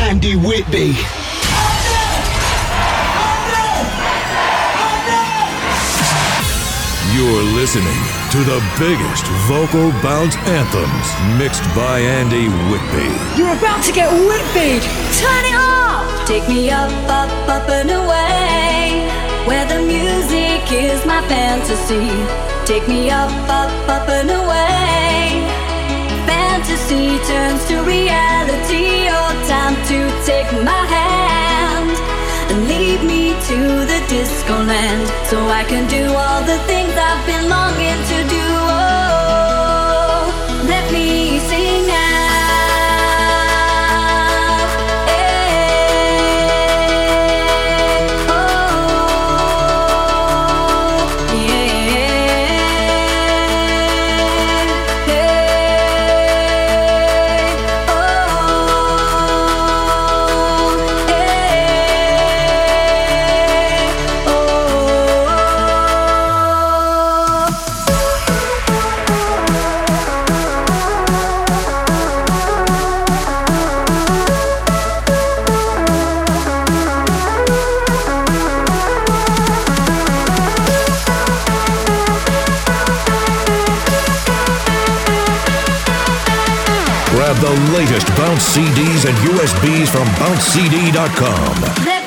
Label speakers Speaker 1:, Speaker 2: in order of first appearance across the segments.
Speaker 1: Andy Whitby.
Speaker 2: You're listening to the biggest vocal bounce anthems mixed by Andy Whitby.
Speaker 3: You're about to get Whitby. Turn it up.
Speaker 4: Take me up, up, up and away. Where the music is my fantasy. Take me up, up, up and away. Fantasy turns to reality. To take my hand and lead me to the disco land so I can do all the things I've been longing to do. Oh, let me
Speaker 2: the latest bounce CDs and USBs from bouncecd.com.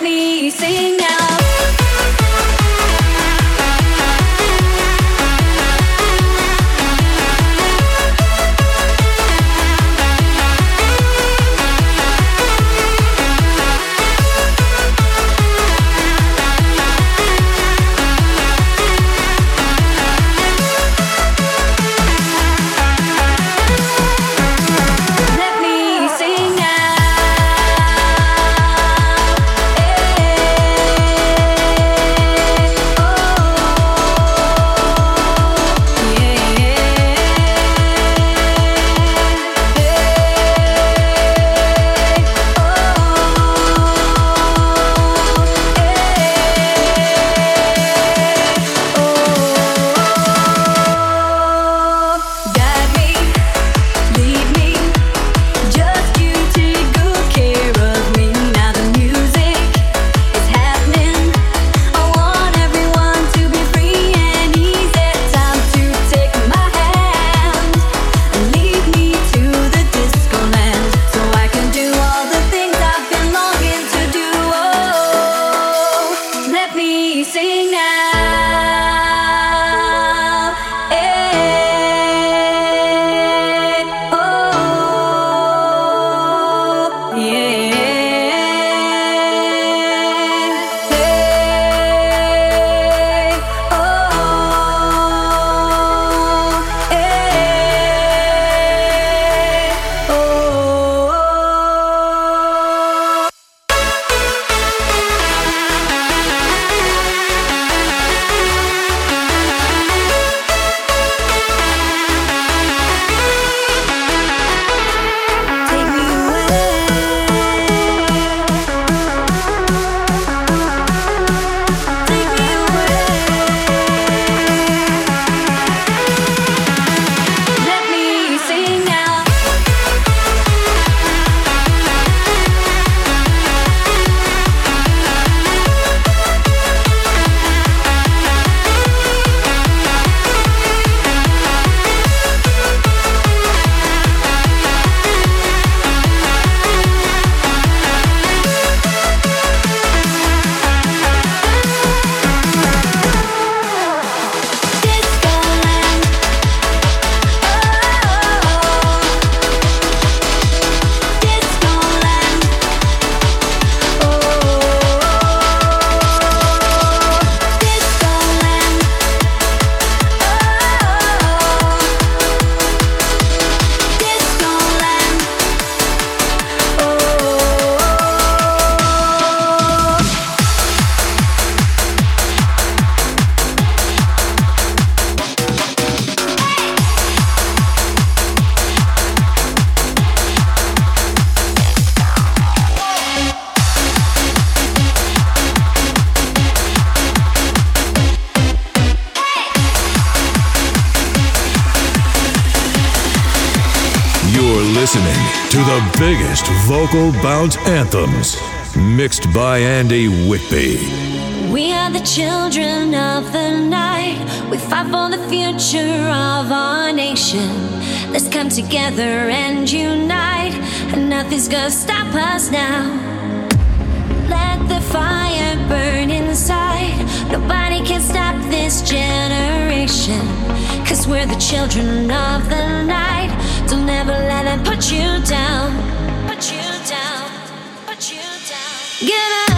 Speaker 2: vocal bounce anthems, mixed by Andy Whitby.
Speaker 4: We are the children of the night. We fight for the future of our nation. Let's come together and unite, and nothing's gonna stop us now. Let the fire burn inside. Nobody can stop this generation. Cause we're the children of the night. Don't ever let them put you down. Get up.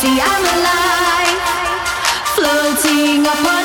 Speaker 4: see I'm alive, floating
Speaker 2: upon.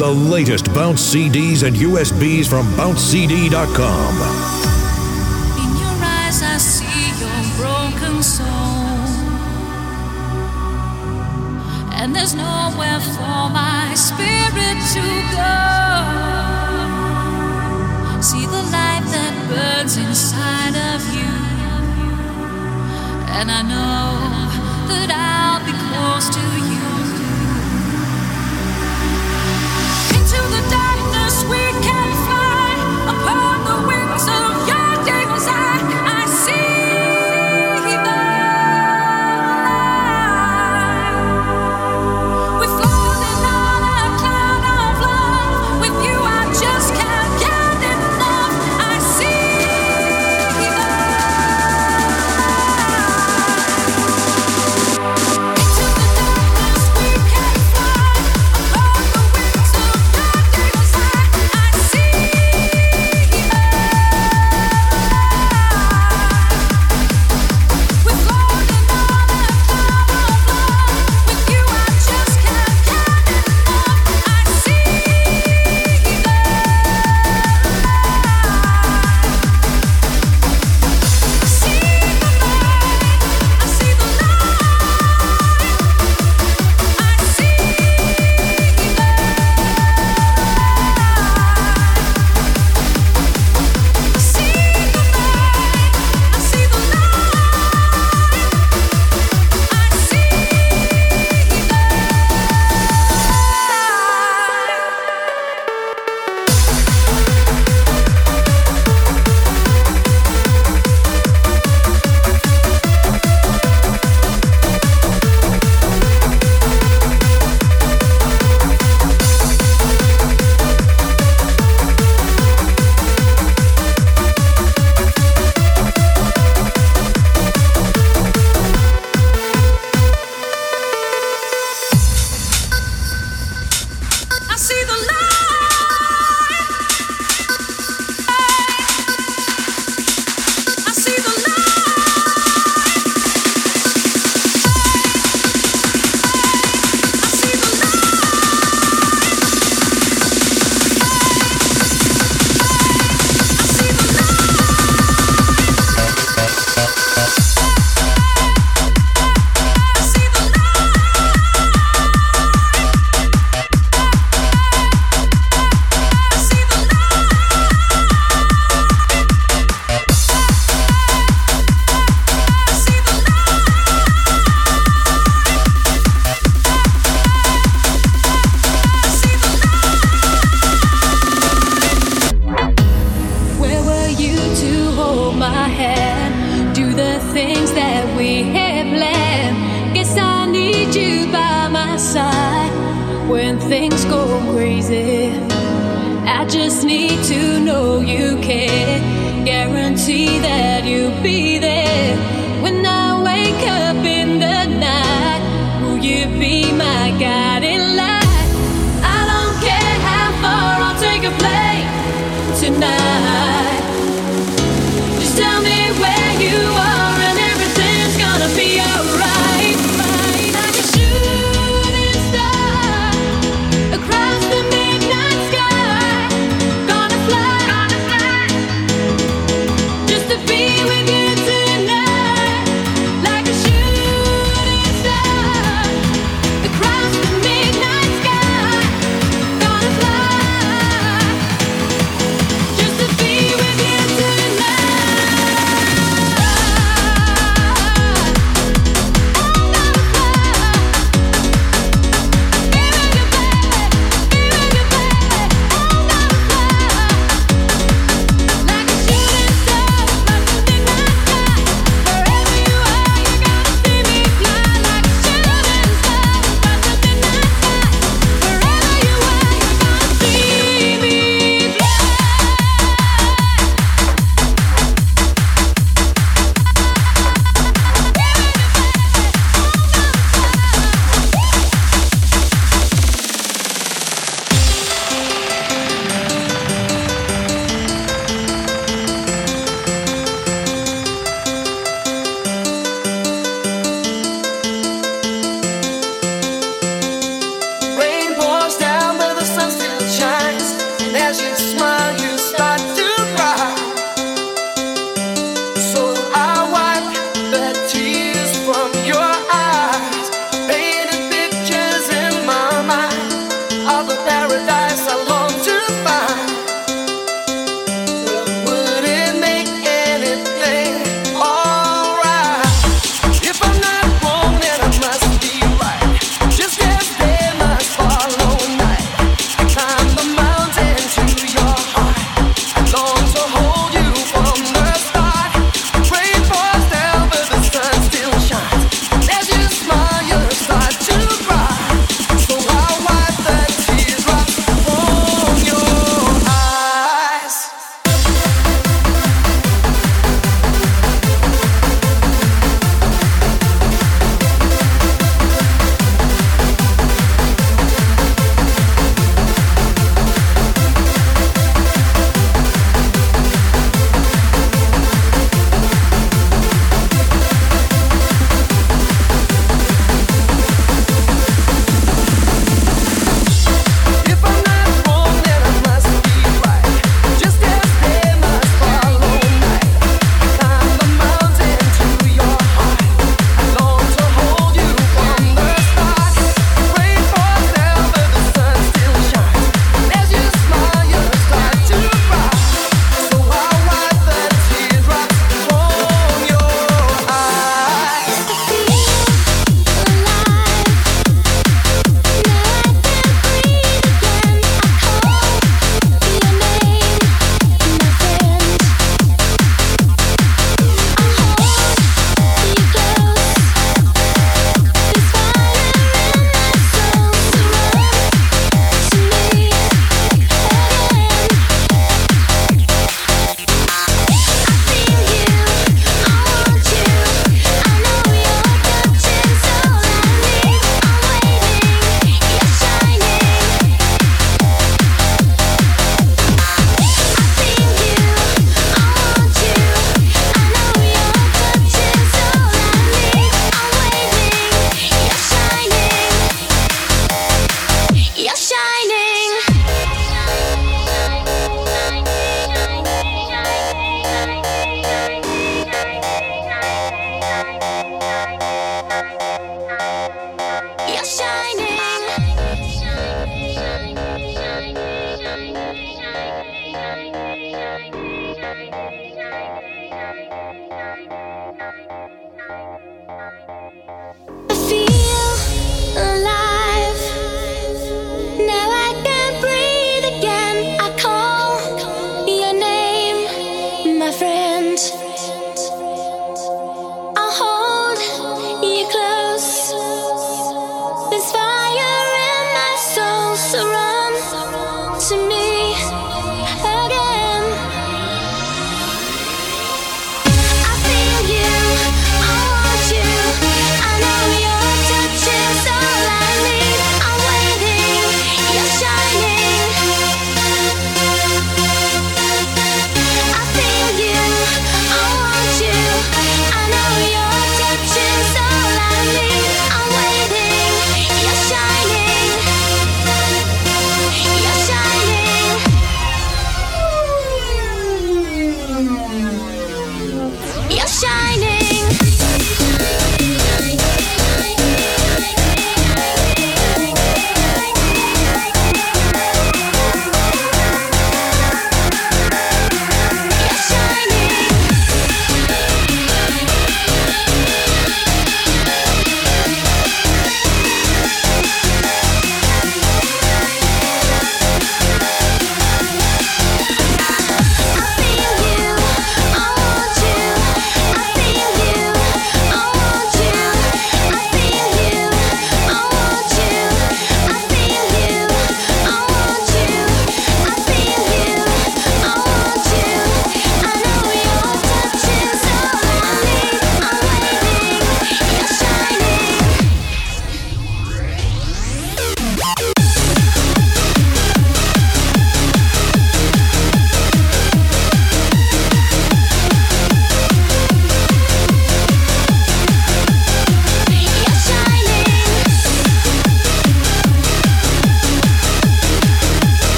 Speaker 2: the latest Bounce CDs and USBs from BounceCD.com.
Speaker 1: In your eyes, I see your broken soul, and there's nowhere for my spirit to go. See the light that burns inside of you, and I know that I'll be close to you.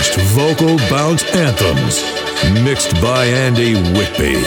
Speaker 4: Biggest vocal bounce anthems, mixed by Andy Whitby.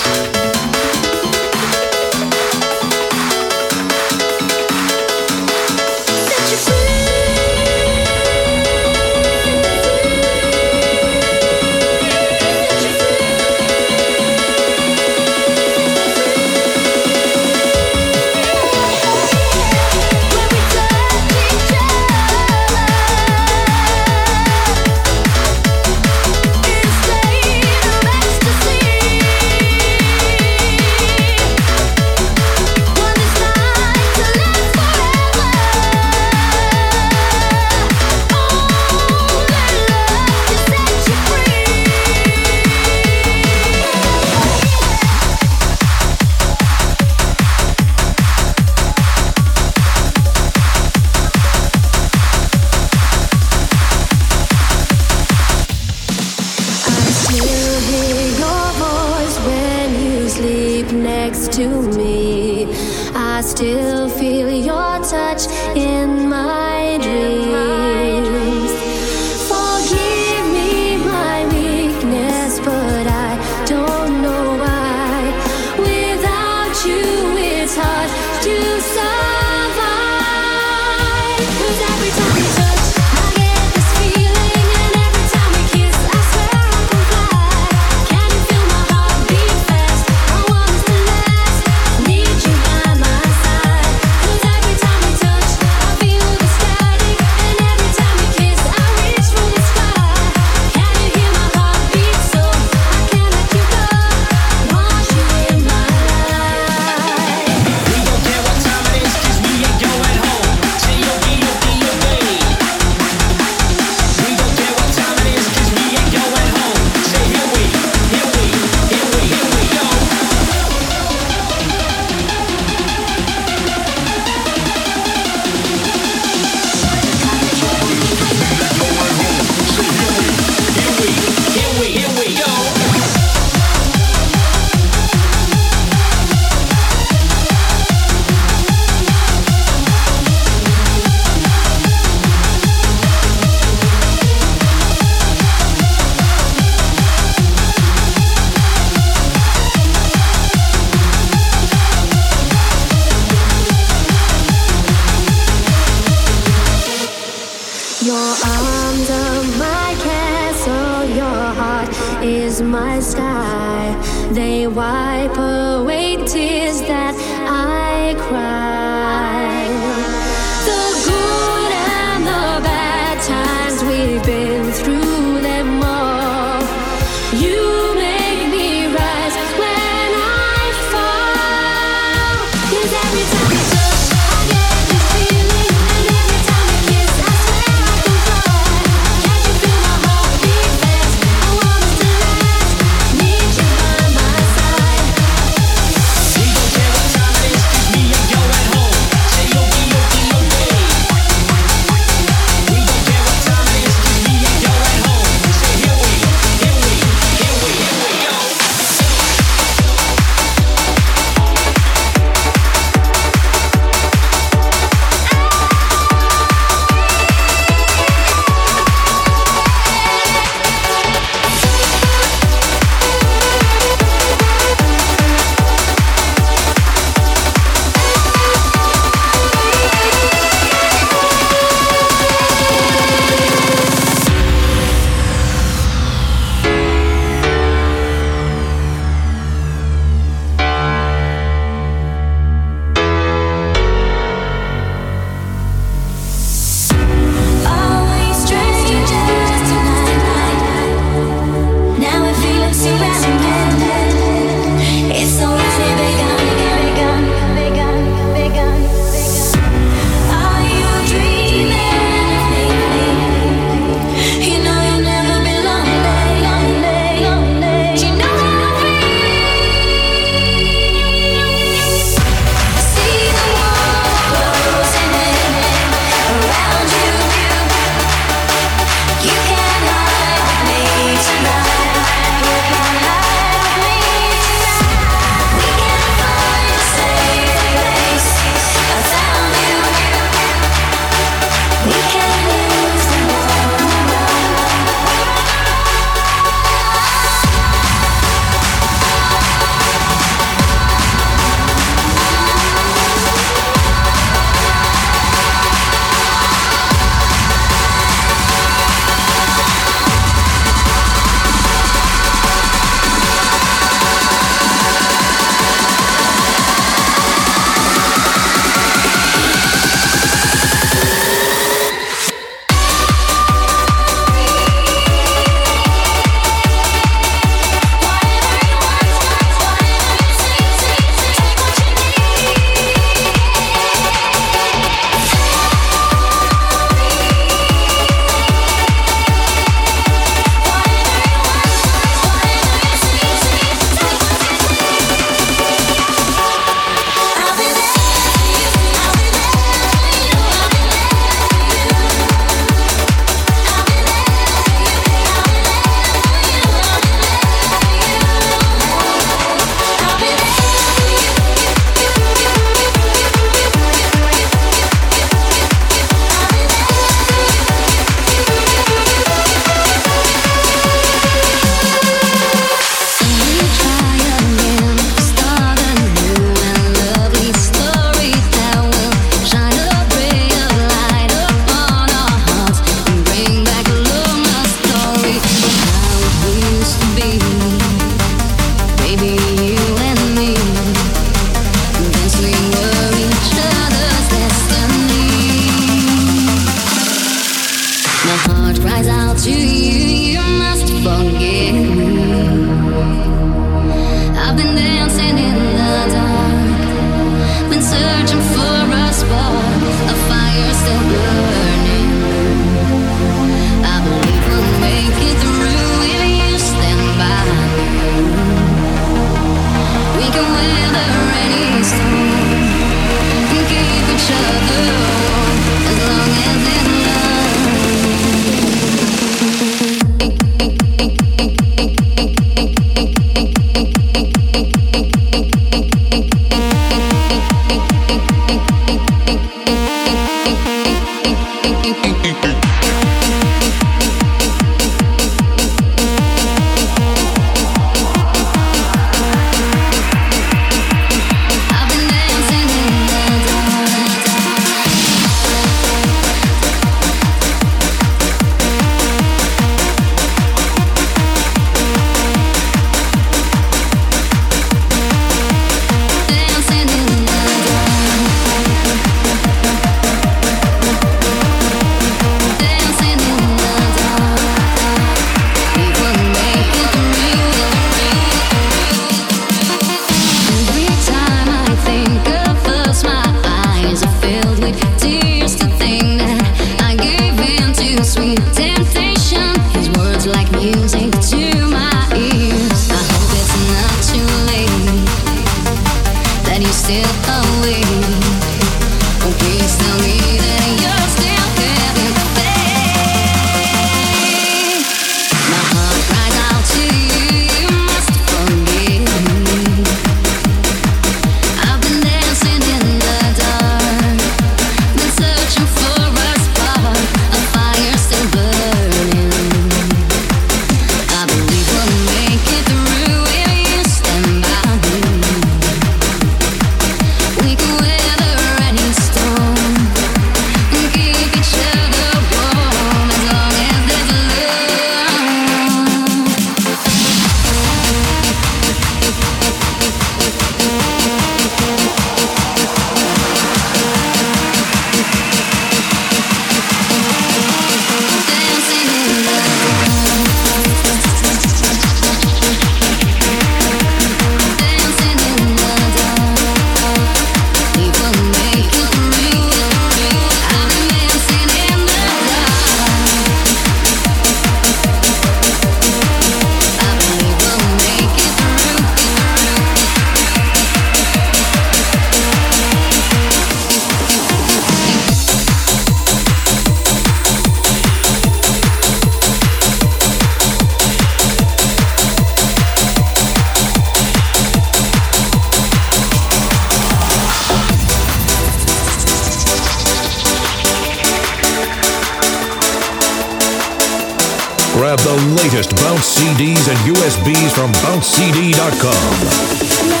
Speaker 4: Latest bounce CDs and USBs from bouncecd.com.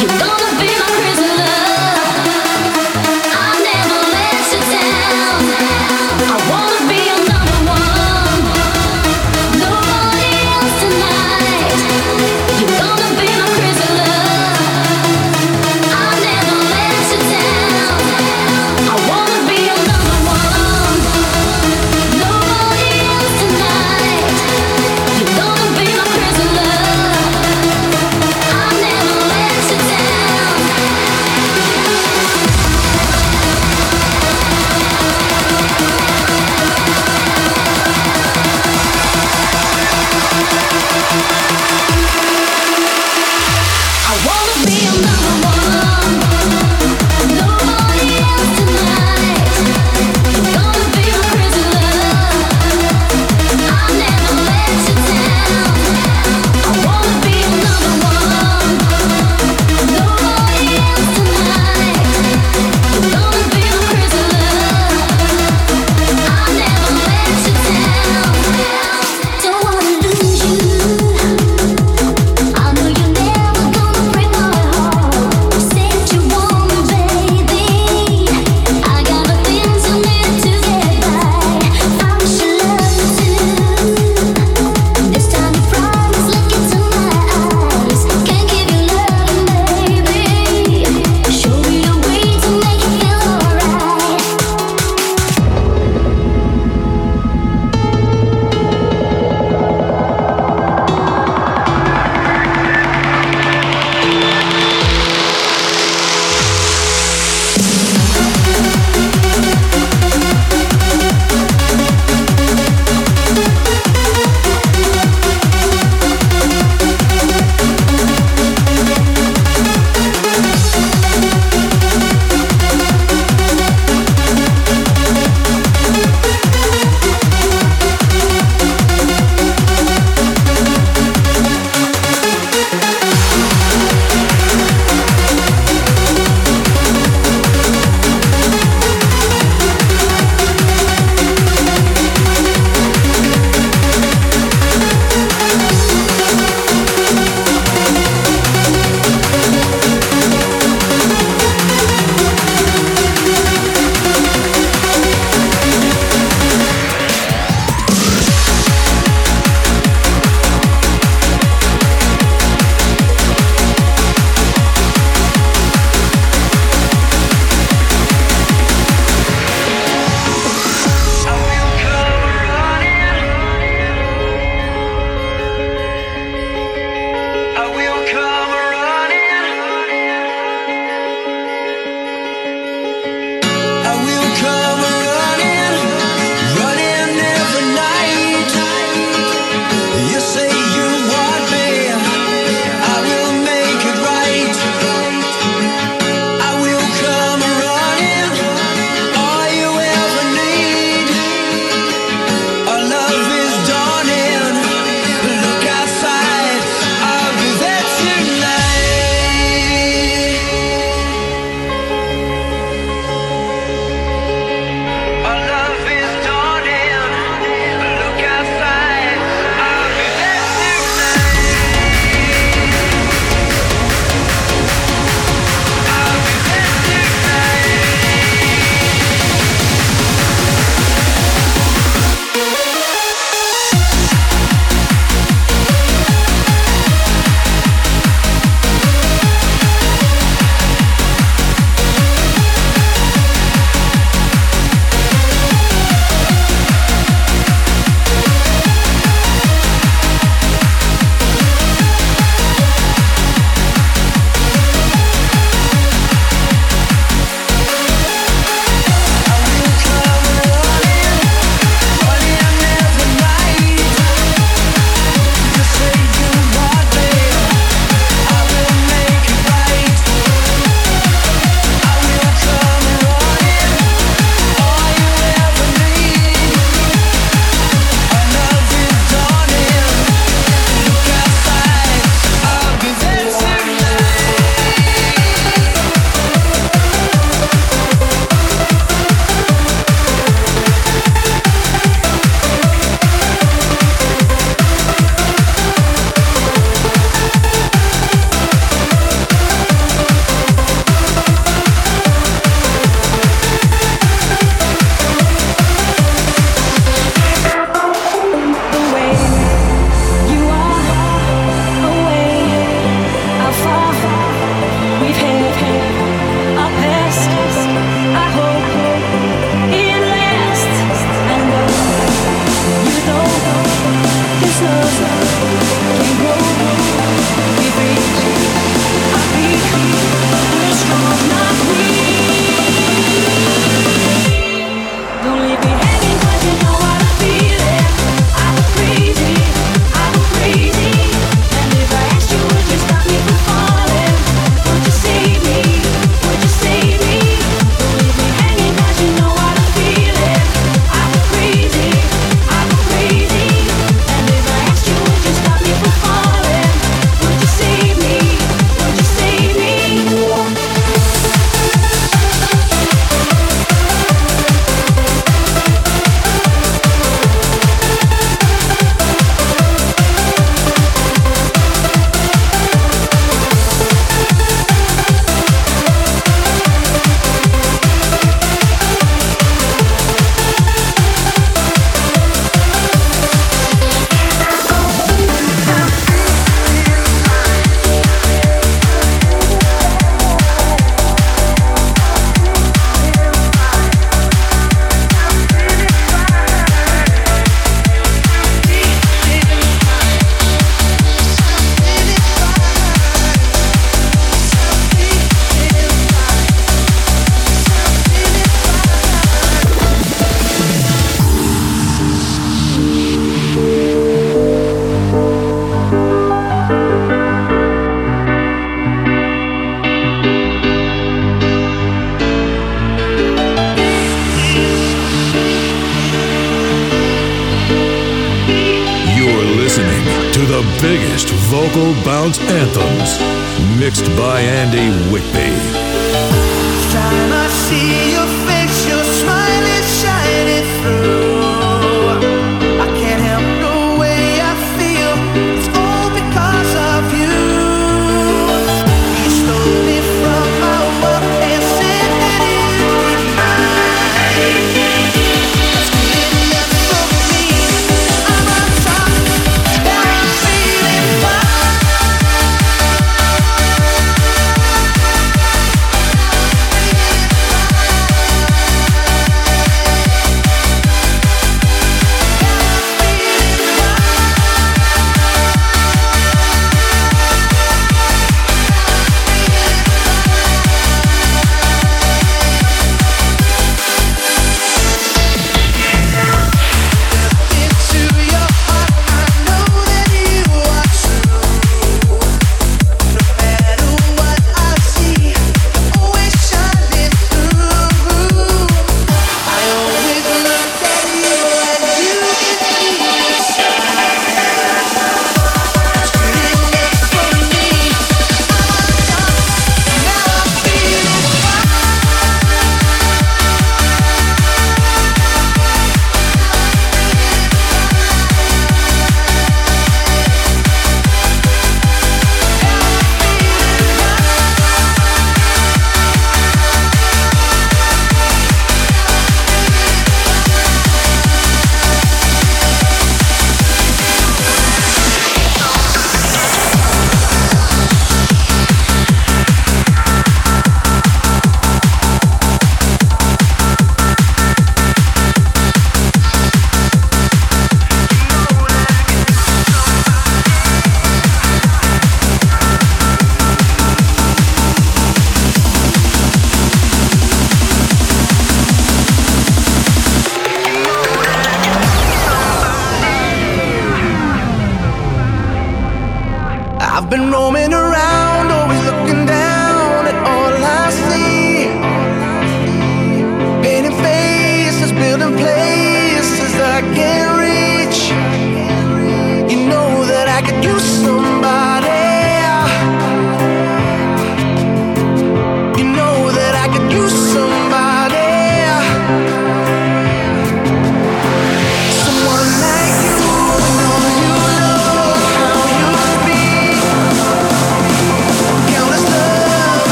Speaker 5: You're gonna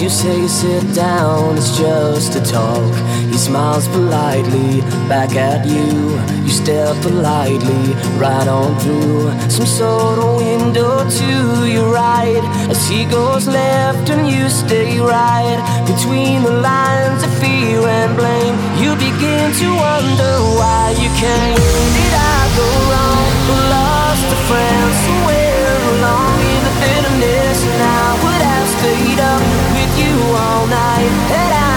Speaker 6: you say you sit down, it's just a talk. He smiles politely back at you. You step politely right on through some sort of window to your right. As he goes left and you stay right between the lines of fear and blame. You begin to wonder why you win. Did I go wrong? Lost a friend you all night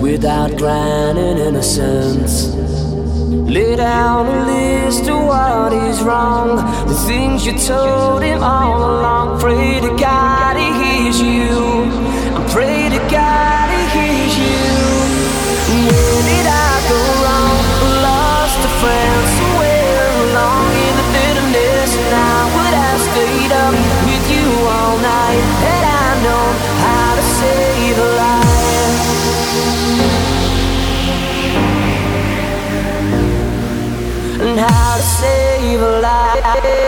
Speaker 6: without granting innocence. Lay down a list of what is wrong, the things you told him all along. Pray to God he hears you. I pray to God he hears you. Where did I go wrong? Lost a friend a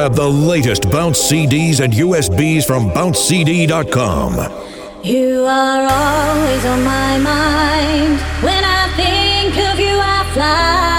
Speaker 2: Grab the latest Bounce CDs and USBs from bouncecd.com.
Speaker 4: You are always on my mind. When I think of you, I fly.